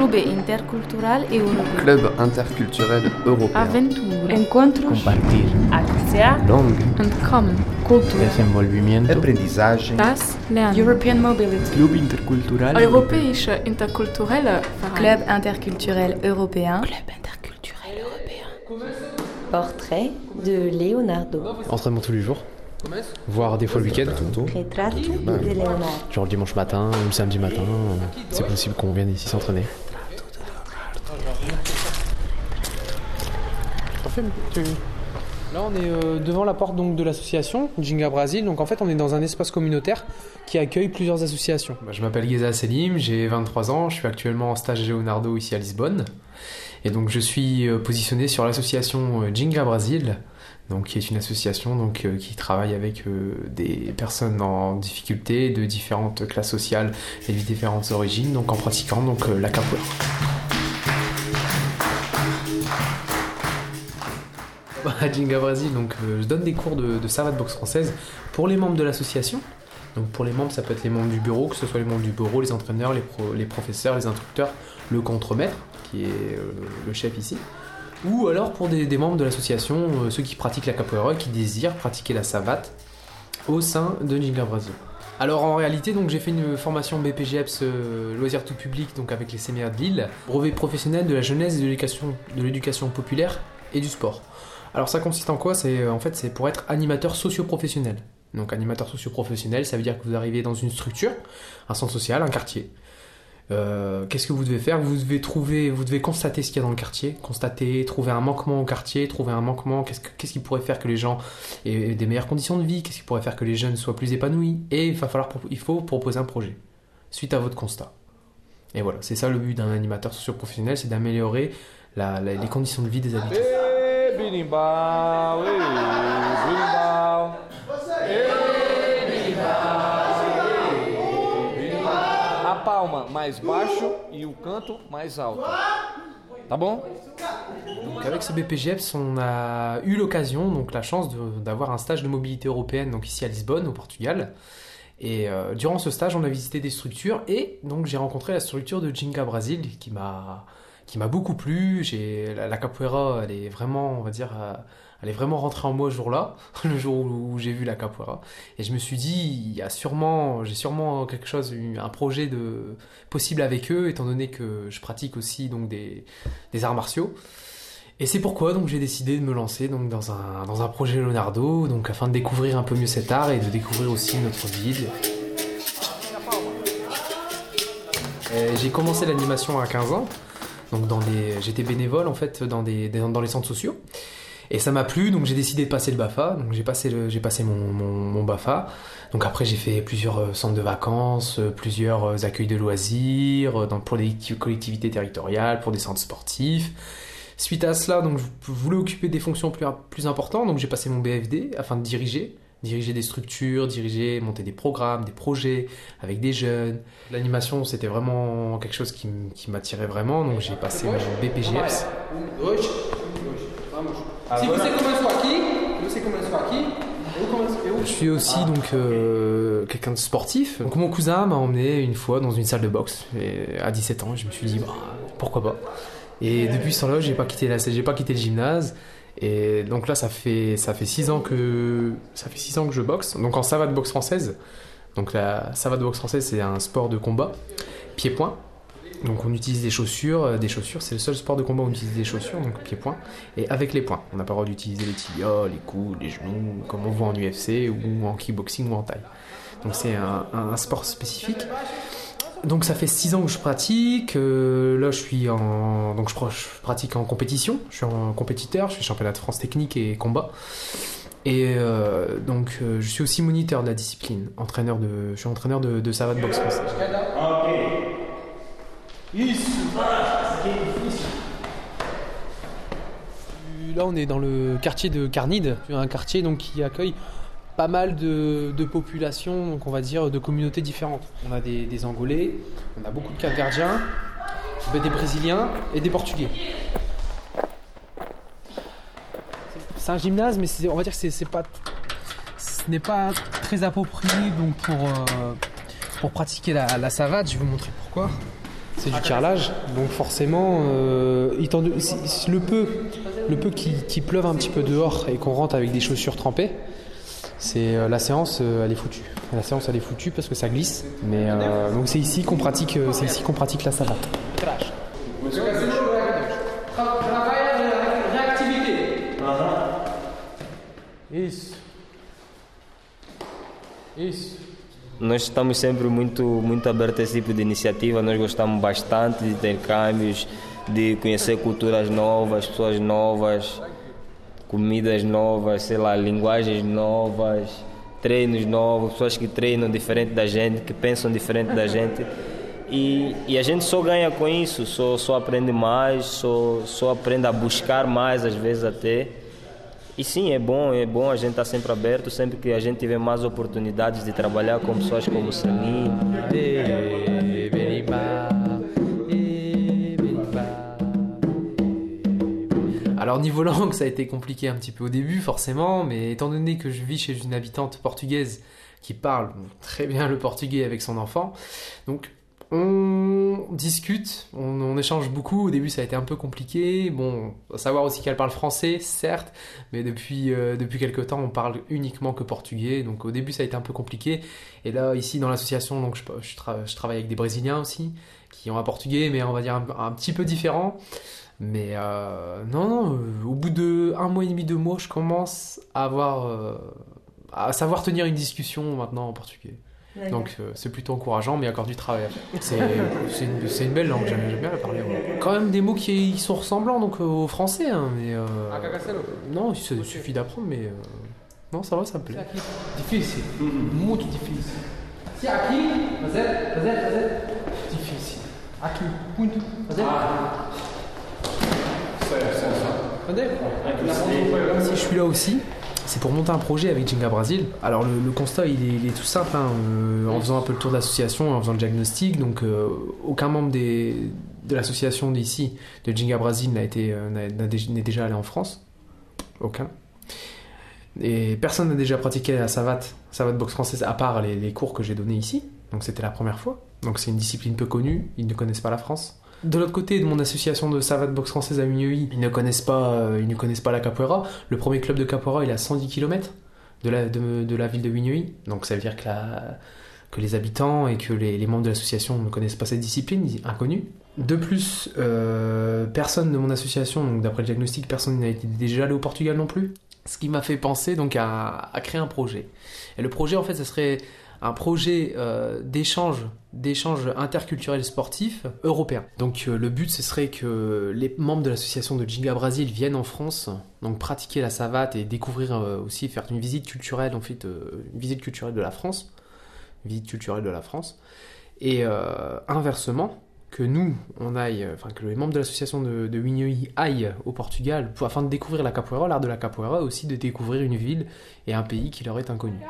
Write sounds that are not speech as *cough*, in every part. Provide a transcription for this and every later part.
Club Intercultural Europeo. Club interculturel européen. Aventura. Encontros. Compartir. Acția. Langue. Entkommen. Cultura. Desenvolvimiento. Das Lernen. European Mobility. Club Intercultural Europäische interkulturelle Verein. Club interculturel européen. Club interculturel européen. Portrait de Leonardo. Entraînement tous les jours. Voire des fois le week-end. Retrato de Leonardo. Genre le dimanche matin ou le samedi matin. C'est possible qu'on vienne ici s'entraîner. Là, on est euh, devant la porte donc, de l'association Jinga Brasil. Donc, en fait, on est dans un espace communautaire qui accueille plusieurs associations. Bah, je m'appelle Geza Selim, j'ai 23 ans, je suis actuellement en stage Leonardo ici à Lisbonne. Et donc je suis euh, positionné sur l'association euh, Jinga Brasil, donc qui est une association donc qui travaille avec des personnes en difficulté de différentes classes sociales et de différentes origines, donc en pratiquant donc la capoeira. *laughs* À Jinga Brasil, donc euh, je donne des cours de, savate boxe française pour les membres de l'association. Donc pour les membres, ça peut être les membres du bureau, que ce soit les membres du bureau, les entraîneurs, les, pro- les professeurs, les instructeurs, le contremaître, qui est euh, le chef ici. Ou alors pour des, membres de l'association, euh, ceux qui pratiquent la capoeira qui désirent pratiquer la savate au sein de Jinga Brasil. Alors en réalité, donc j'ai fait une formation BPGEPS loisirs tout public donc avec les CMA de Lille, brevet professionnel de la jeunesse et de l'éducation populaire et du sport. Alors ça consiste en quoi? C'est euh, en fait c'est pour être animateur socio-professionnel. Donc animateur socio-professionnel, ça veut dire que vous arrivez dans une structure, un centre social, un quartier. Euh, Qu'est-ce que vous devez faire? Vous devez trouver, vous devez constater ce qu'il y a dans le quartier, constater, trouver un manquement au quartier, trouver un manquement. Qu'est-ce que- qu'est-ce qui pourrait faire que les gens aient des meilleures conditions de vie? Qu'est-ce qui pourrait faire que les jeunes soient plus épanouis? Et il va falloir, il faut proposer un projet suite à votre constat. Et voilà, c'est ça le but d'un animateur socio-professionnel, c'est d'améliorer les conditions de vie des habitants. Birimbau, ei, birimbau. A palma mais baixo e o canto mais alto. Tá? Donc avec ce BPGEPS, on a eu l'occasion, donc la chance d'avoir un stage de mobilité européenne, donc ici à Lisbonne, au Portugal. Et euh, durant ce stage, on a visité des structures et donc j'ai rencontré la structure de Jinga Brasil qui m'a qui m'a beaucoup plu. J'ai la, la capoeira, elle est vraiment, on va dire, euh, elle est vraiment rentrée en moi ce jour-là, *laughs* le jour où, j'ai vu la capoeira. Et je me suis dit, il y a sûrement, j'ai sûrement quelque chose, un projet de possible avec eux, étant donné que je pratique aussi donc des des arts martiaux. Et c'est pourquoi donc j'ai décidé de me lancer donc dans un, dans un projet Leonardo, donc afin de découvrir un peu mieux cet art et de découvrir aussi notre ville. J'ai commencé l'animation à 15 ans, donc dans des, j'étais bénévole en fait dans des, dans les centres sociaux. Et ça m'a plu, donc j'ai décidé de passer le BAFA. Donc j'ai passé, le, j'ai passé mon, mon, BAFA. Donc après j'ai fait plusieurs euh, centres de vacances, euh, plusieurs euh, accueils de loisirs, dans, pour des collectivités territoriales, pour des centres sportifs. Suite à cela, donc, je voulais occuper des fonctions plus, plus importantes, donc j'ai passé mon BFD afin de diriger, diriger des structures, diriger, monter des programmes, des projets avec des jeunes. L'animation, c'était vraiment quelque chose qui, m'attirait vraiment, donc j'ai passé mon BPGEPS. Eu... Je suis aussi donc euh, quelqu'un de sportif. Donc mon cousin m'a emmené une fois dans une salle de boxe et à 17 ans. Je me suis dit bah, pourquoi pas. Et depuis ce temps-là, j'ai pas quitté la, j'ai pas quitté le gymnase. Et donc là, ça fait ça fait six ans que ça fait six ans que je boxe. Donc en savate boxe française. Donc la savate boxe française, c'est un sport de combat pied-point. Donc on utilise des chaussures, euh, des chaussures, c'est le seul sport de combat où on utilise des chaussures, donc pied-point, et avec les poings. On n'a pas le droit d'utiliser les tibias, les coudes, les genoux, comme on voit en UFC ou en kickboxing ou en taille. Donc c'est un sport spécifique. Donc ça fait 6 ans que je pratique. euh, là je suis en donc je, pr- je pratique en compétition. Je suis en compétiteur. Je suis championnat de France technique et combat. Et euh, donc euh, je suis aussi moniteur de la discipline, entraîneur de, je suis entraîneur de, de savate boxe française. Là, on est dans le quartier de Carnide, un quartier donc qui accueille pas mal de, populations, donc on va dire de communautés différentes. On a des, Angolais, on a beaucoup de Capverdiens, des Brésiliens et des Portugais. C'est un gymnase, mais on va dire que pas, ce n'est pas très approprié donc pour, euh, pour pratiquer la, la savate. Je vais vous montrer pourquoi. c'est du carrelage, donc forcément, euh, le peu, le peu qui, pleuve un petit peu dehors et qu'on rentre avec des chaussures trempées, c'est euh, la séance, euh, elle est foutue. La séance, elle est foutue parce que ça glisse. Mais donc c'est ici qu'on pratique, c'est ici qu'on pratique la savate. Isso. Isso. Nós estamos sempre muito, muito abertos a esse tipo de iniciativa, nós gostamos bastante de intercâmbios, de conhecer culturas novas, pessoas novas, comidas novas, sei lá, linguagens novas, treinos novos, pessoas que treinam diferente da gente, que pensam diferente da gente. E, e a gente só ganha com isso, só, só aprende mais, só, só aprende a buscar mais, às vezes até. E sim, é bom, é bom a gente estar tá sempre aberto, sempre que a gente tiver mais oportunidades de trabalhar com pessoas como o Sani. Alors niveau langue, ça a été compliqué un petit peu au début, forcément, mais étant donné que je vis chez une habitante portugaise qui parle très bien le portugais avec son enfant, donc on discute, on, échange beaucoup. Au début, ça a été un peu compliqué. Bon, savoir aussi qu'elle parle français, certes, mais depuis euh, depuis quelques temps, on parle uniquement que portugais. Donc au début, ça a été un peu compliqué. Et là, ici dans l'association, donc je, je, travaille avec des Brésiliens aussi, qui ont un portugais, mais on va dire un, petit peu différent. Mais euh, non, non. Euh, au bout de un mois et demi, deux mois, je commence à avoir à savoir tenir une discussion maintenant en portugais. Donc euh, c'est plutôt encourageant, mais il y a encore du travail C'est une, une, belle langue, j'aime bien la parler. Quand même des mots qui sont ressemblants donc, au français. Hein, mais, euh, non, il suffit d'apprendre, mais euh, non, ça va, ça me plaît. Difficile, muito difficile. Si aqui, fazer, fazer, fazer, difficile. Aqui, muito, Si je suis là aussi, c'est pour monter un projet avec Jinga Brasil. Alors le, constat il est, tout simple, hein. euh, en faisant un peu le tour de l'association, en faisant le diagnostic, donc euh, aucun membre des, de l'association d'ici, de Jinga Brasil, n'a été euh, n'est déjà allé en France, aucun. Et personne n'a déjà pratiqué la savate, savate boxe française, à part les, les cours que j'ai donnés ici. Donc c'était la première fois. Donc c'est une discipline peu connue, ils ne connaissent pas la France. De l'autre côté de mon association de savate boxe française à Migneuil, ils ne connaissent pas, euh, ils ne connaissent pas la capoeira. Le premier club de capoeira, il est à 110 km de la, ville de Migneuil. Donc ça veut dire que, les habitants et que les, membres de l'association ne connaissent pas cette discipline, inconnue. De plus, euh, personne de mon association, donc d'après le diagnostic, personne n'a été déjà allé au Portugal non plus. Ce qui m'a fait penser donc à, à, créer un projet. Et le projet, en fait, ce serait un projet euh, d'échange d'échange interculturel sportif européen. Donc euh, le but ce serait que les membres de l'association de Jinga Brasil viennent en France, donc pratiquer la savate et découvrir euh, aussi faire une visite culturelle en fait une visite culturelle de la France, visite culturelle de la France et inversement que nous, on aille, enfin que les membres de l'association de, de aillent au Portugal pour, afin de découvrir la capoeira, l'art de la capoeira, aussi de découvrir une ville et un pays qui leur est inconnu.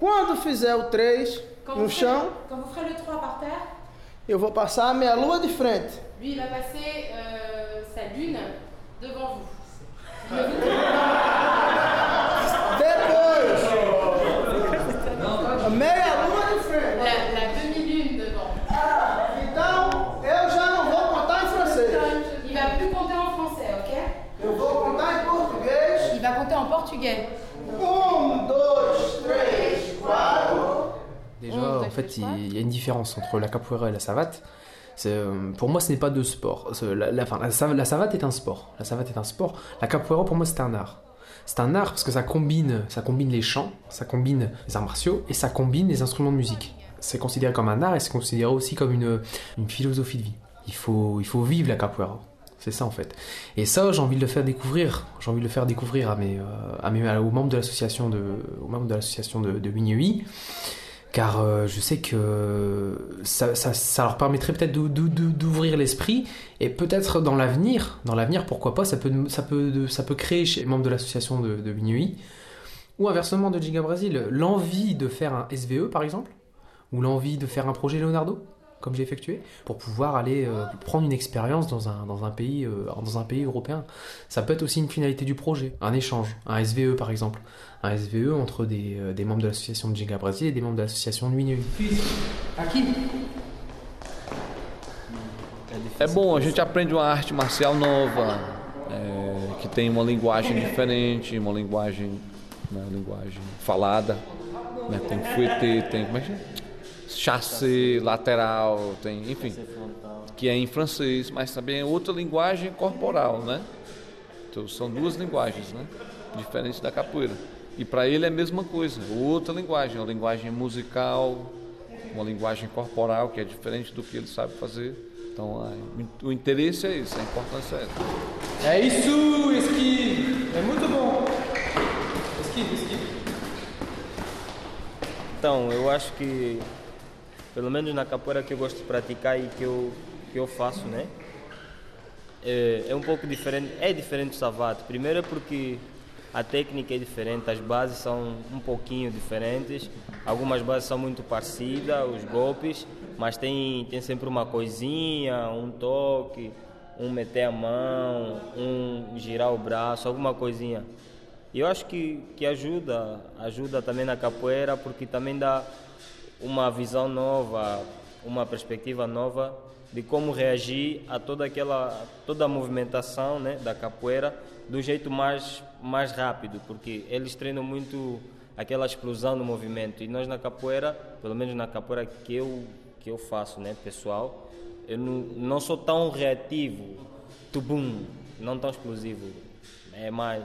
Quando fizer o 3 no chão. Quand vous ferez le 3 par terre. Eu vou passar a minha lua de frente. Lui, il va passer euh, sa lune devant vous. Depois. A meia lua de frente. La, la demi-lune devant. Ah, então, eu já não vou contar em francês. Il va plus compter en français, ok? Eu vou contar em português. Il va compter en portugais. Um, dois, três. Déjà, en il y a une différence entre la capoeira et la savate. Euh, pour moi, ce n'est pas deux sports. La, savate est un sport. La savate est un sport. La capoeira, pour moi, c'est un art. C'est un art parce que ça combine, ça combine les chants, ça combine les arts martiaux et ça combine les instruments de musique. C'est considéré comme un art et c'est considéré aussi comme une, philosophie de vie. Il faut, il faut vivre la capoeira. C'est ça en fait. Et ça, j'ai envie de le faire découvrir. J'ai envie de le faire découvrir à mes, euh, aux membres de l'association de, aux membres de l'association de, de car euh, je sais que ça, leur permettrait peut-être d'ouvrir l'esprit. Et peut-être dans l'avenir, dans l'avenir, pourquoi pas, ça peut, ça créer chez les membres de l'association de, de ou inversement de Giga Brasil, l'envie de faire un SVE par exemple, ou l'envie de faire un projet Leonardo comme j'ai effectué, pour pouvoir aller euh, prendre une expérience dans un, dans, un pays, euh, dans un pays européen. Ça peut être aussi une finalité du projet, un échange, un SVE par exemple. Un SVE entre des, euh, des membres de l'association de Ginga Brasil et des membres de l'association de Nuit À qui? É bom, a gente aprende uma arte marcial nova, é, que tem uma linguagem diferente, uma linguagem, uma linguagem falada. Né? Tem fouetté, tem como é que é? Chassé, lateral, tem, enfim, que é em francês, mas também é outra linguagem corporal, né? Então, são duas linguagens, né? Diferentes da capoeira. E para ele é a mesma coisa, outra linguagem, uma linguagem musical, uma linguagem corporal que é diferente do que ele sabe fazer. Então, o interesse é esse, a importância é essa. É isso, esqui! É muito bom! Esqui, esqui. Então, eu acho que, pelo menos na capoeira que eu gosto de praticar e que eu, que eu faço, né? É, é um pouco diferente, é diferente do savate. Primeiro porque a técnica é diferente, as bases são um pouquinho diferentes, algumas bases são muito parecidas, os golpes, mas tem, tem sempre uma coisinha, um toque, um meter a mão, um girar o braço, alguma coisinha. E eu acho que, que ajuda, ajuda também na capoeira, porque também dá uma visão nova, uma perspectiva nova de como reagir a toda aquela toda a movimentação né, da capoeira do jeito mais mais rápido, porque eles treinam muito aquela explosão no movimento. E nós na capoeira, pelo menos na capoeira que eu que eu faço, né, pessoal, eu não, não sou tão reativo, tubum, não tão explosivo, é mais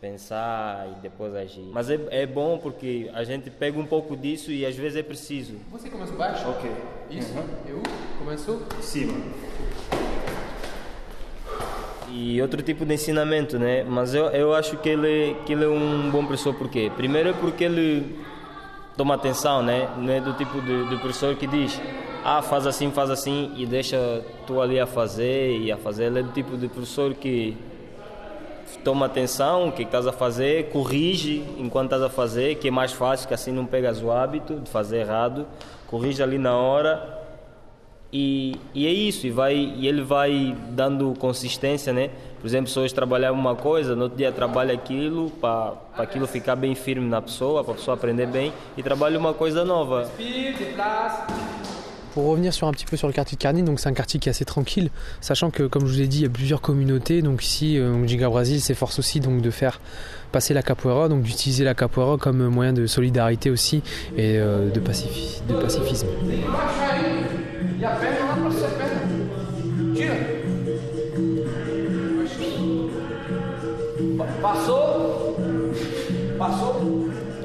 pensar e depois agir. Mas é, é bom porque a gente pega um pouco disso e às vezes é preciso. Você começa baixo? Ok. Isso. Uhum. Eu começo cima. E outro tipo de ensinamento, né? Mas eu, eu acho que ele, que ele é um bom professor, por quê? Primeiro é porque ele toma atenção, né? Não é do tipo de, de professor que diz ah, faz assim, faz assim e deixa tu ali a fazer e a fazer. Ele é do tipo de professor que toma atenção, o que estás a fazer, corrige enquanto estás a fazer, que é mais fácil, que assim não pegas o hábito de fazer errado, corrige ali na hora e, e é isso, e, vai, e ele vai dando consistência, né? Por exemplo, se hoje trabalhar uma coisa, no outro dia trabalha aquilo, para aquilo ficar bem firme na pessoa, para a pessoa aprender bem, e trabalha uma coisa nova. Pour revenir sur un petit peu sur le quartier de Carnine, donc c'est un quartier qui est assez tranquille, sachant que comme je vous l'ai dit, il y a plusieurs communautés. Donc ici, euh, Giga Brasil s'efforce aussi donc de faire passer la capoeira, donc d'utiliser la capoeira comme moyen de solidarité aussi et euh, de, pacifi de pacifisme.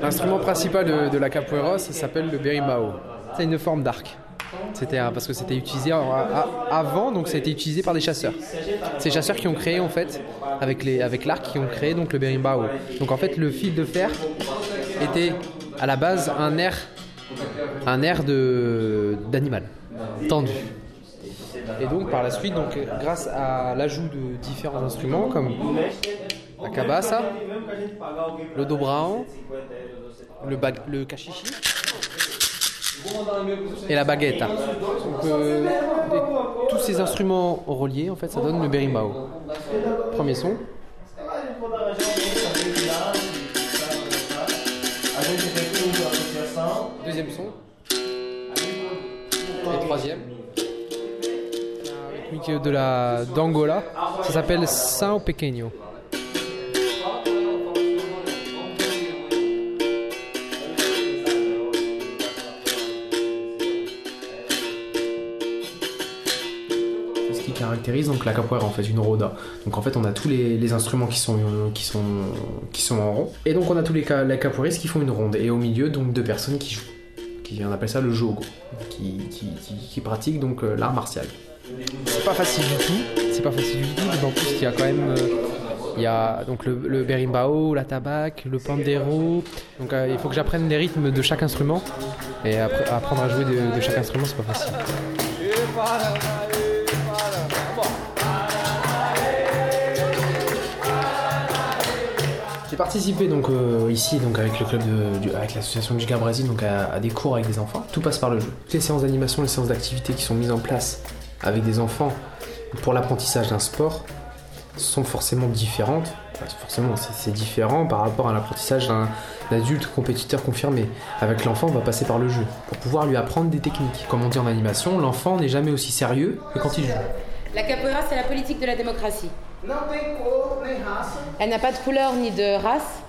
L'instrument principal de, la capoeira, s'appelle le berimbau. C'est une forme d'arc. C'était parce que c'était utilisé avant, donc ça a été utilisé par des chasseurs. Ces chasseurs qui ont créé en fait avec l'arc qui ont créé donc le berimbau. Donc en fait le fil de fer était à la base un air un air d'animal tendu. Et donc par la suite donc grâce à l'ajout de différents instruments comme la cabassa, le dobrao, le, le cachichi et la baguette. Euh, tous ces instruments reliés, en fait, ça donne le berimbau. Premier son. Deuxième son. Et troisième. La rythmique de la d'Angola. Ça s'appelle Sao Pequeño. Caractérise donc la capoeira en fait une roda. Donc en fait on a tous les, instruments qui sont, qui, sont, qui sont en rond. Et donc on a tous les, les capoeiristes qui font une ronde. Et au milieu donc deux personnes qui jouent. Qui, on appelle ça le jogo. Qui, qui, pratiquent donc euh, l'art martial. C'est pas facile du tout. C'est pas facile du tout. En plus il y a quand même... Euh, il y a donc le, le berimbau, la tabac, le pandero. Donc euh, il faut que j'apprenne les rythmes de chaque instrument. Et apprendre à jouer de, de chaque instrument, c'est pas facile. J'ai participé donc euh, ici donc avec le club de, avec l'association Giga Brésil donc à, des cours avec des enfants. Tout passe par le jeu. les séances d'animation, les séances d'activité qui sont mises en place avec des enfants pour l'apprentissage d'un sport sont forcément différentes forcément, c'est différent par rapport à l'apprentissage d'un adulte compétiteur confirmé. Avec l'enfant, on va passer par le jeu pour pouvoir lui apprendre des techniques. Comme on dit en animation, l'enfant n'est jamais aussi sérieux que quand il joue. La capoeira, c'est la politique de la démocratie. Elle n'a pas de couleur ni de race,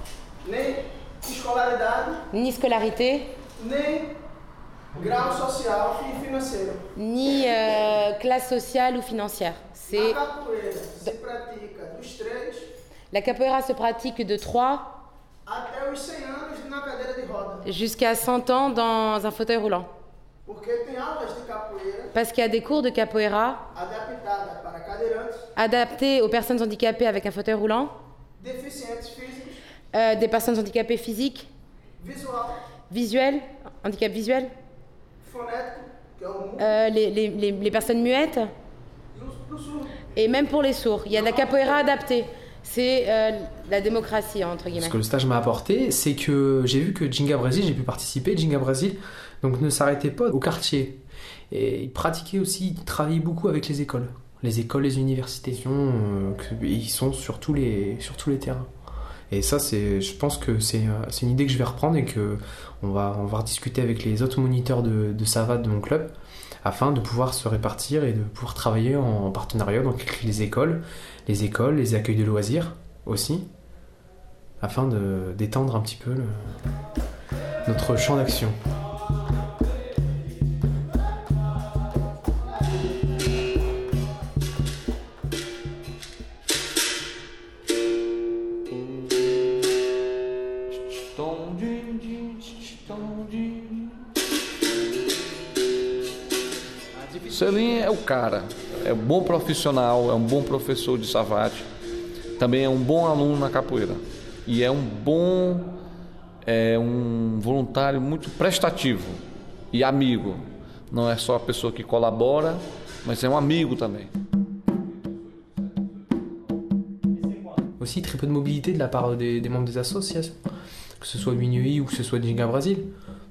ni scolarité, ni euh, classe sociale ou financière. C'est la capoeira se pratique de 3 jusqu'à 100 ans dans un fauteuil roulant. Parce qu'il y a des cours de capoeira adaptés aux personnes handicapées avec un fauteuil roulant, euh, des personnes handicapées physiques, visuelles, handicap visuel, euh, les, les, les, personnes muettes, et même pour les sourds. Il y a de la capoeira adaptée. C'est euh, la démocratie, entre guillemets. Ce que le stage m'a apporté, c'est que j'ai vu que Jinga Brésil, j'ai pu participer, Jinga Brésil, donc ne s'arrêtait pas au quartier. Et il pratiquait aussi, il travaillait beaucoup avec les écoles. Les écoles, les universités, euh, ils sont sur tous les, terrains. Et ça, je pense que c'est, une idée que je vais reprendre et que on va, on va rediscuter avec les autres moniteurs de, de de mon club afin de pouvoir se répartir et de pouvoir travailler en partenariat donc avec les écoles, les écoles, les accueils de loisirs aussi, afin d'étendre un petit peu notre champ d'action. Selim é o cara, é um bom profissional, é um bom professor de savate, também é um bom aluno na capoeira e é um bom, é um voluntário muito prestativo e amigo. Não é só a pessoa que colabora, mas é um amigo também. Aussi très peu de mobilité de la part des, des membres des associations, que ce soit Minuit ou que ce soit Dinga Brasil.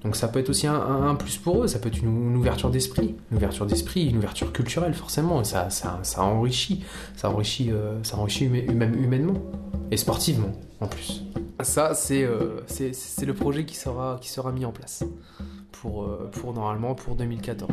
Donc ça peut être aussi un, plus pour eux, ça peut être une, ouverture d'esprit, une ouverture d'esprit, une ouverture culturelle forcément, ça, enrichit, ça enrichit, euh, ça enrichit même humainement et sportivement en plus. Ça euh, c'est c'est le projet qui sera, qui sera mis en place pour, euh, pour normalement pour 2014.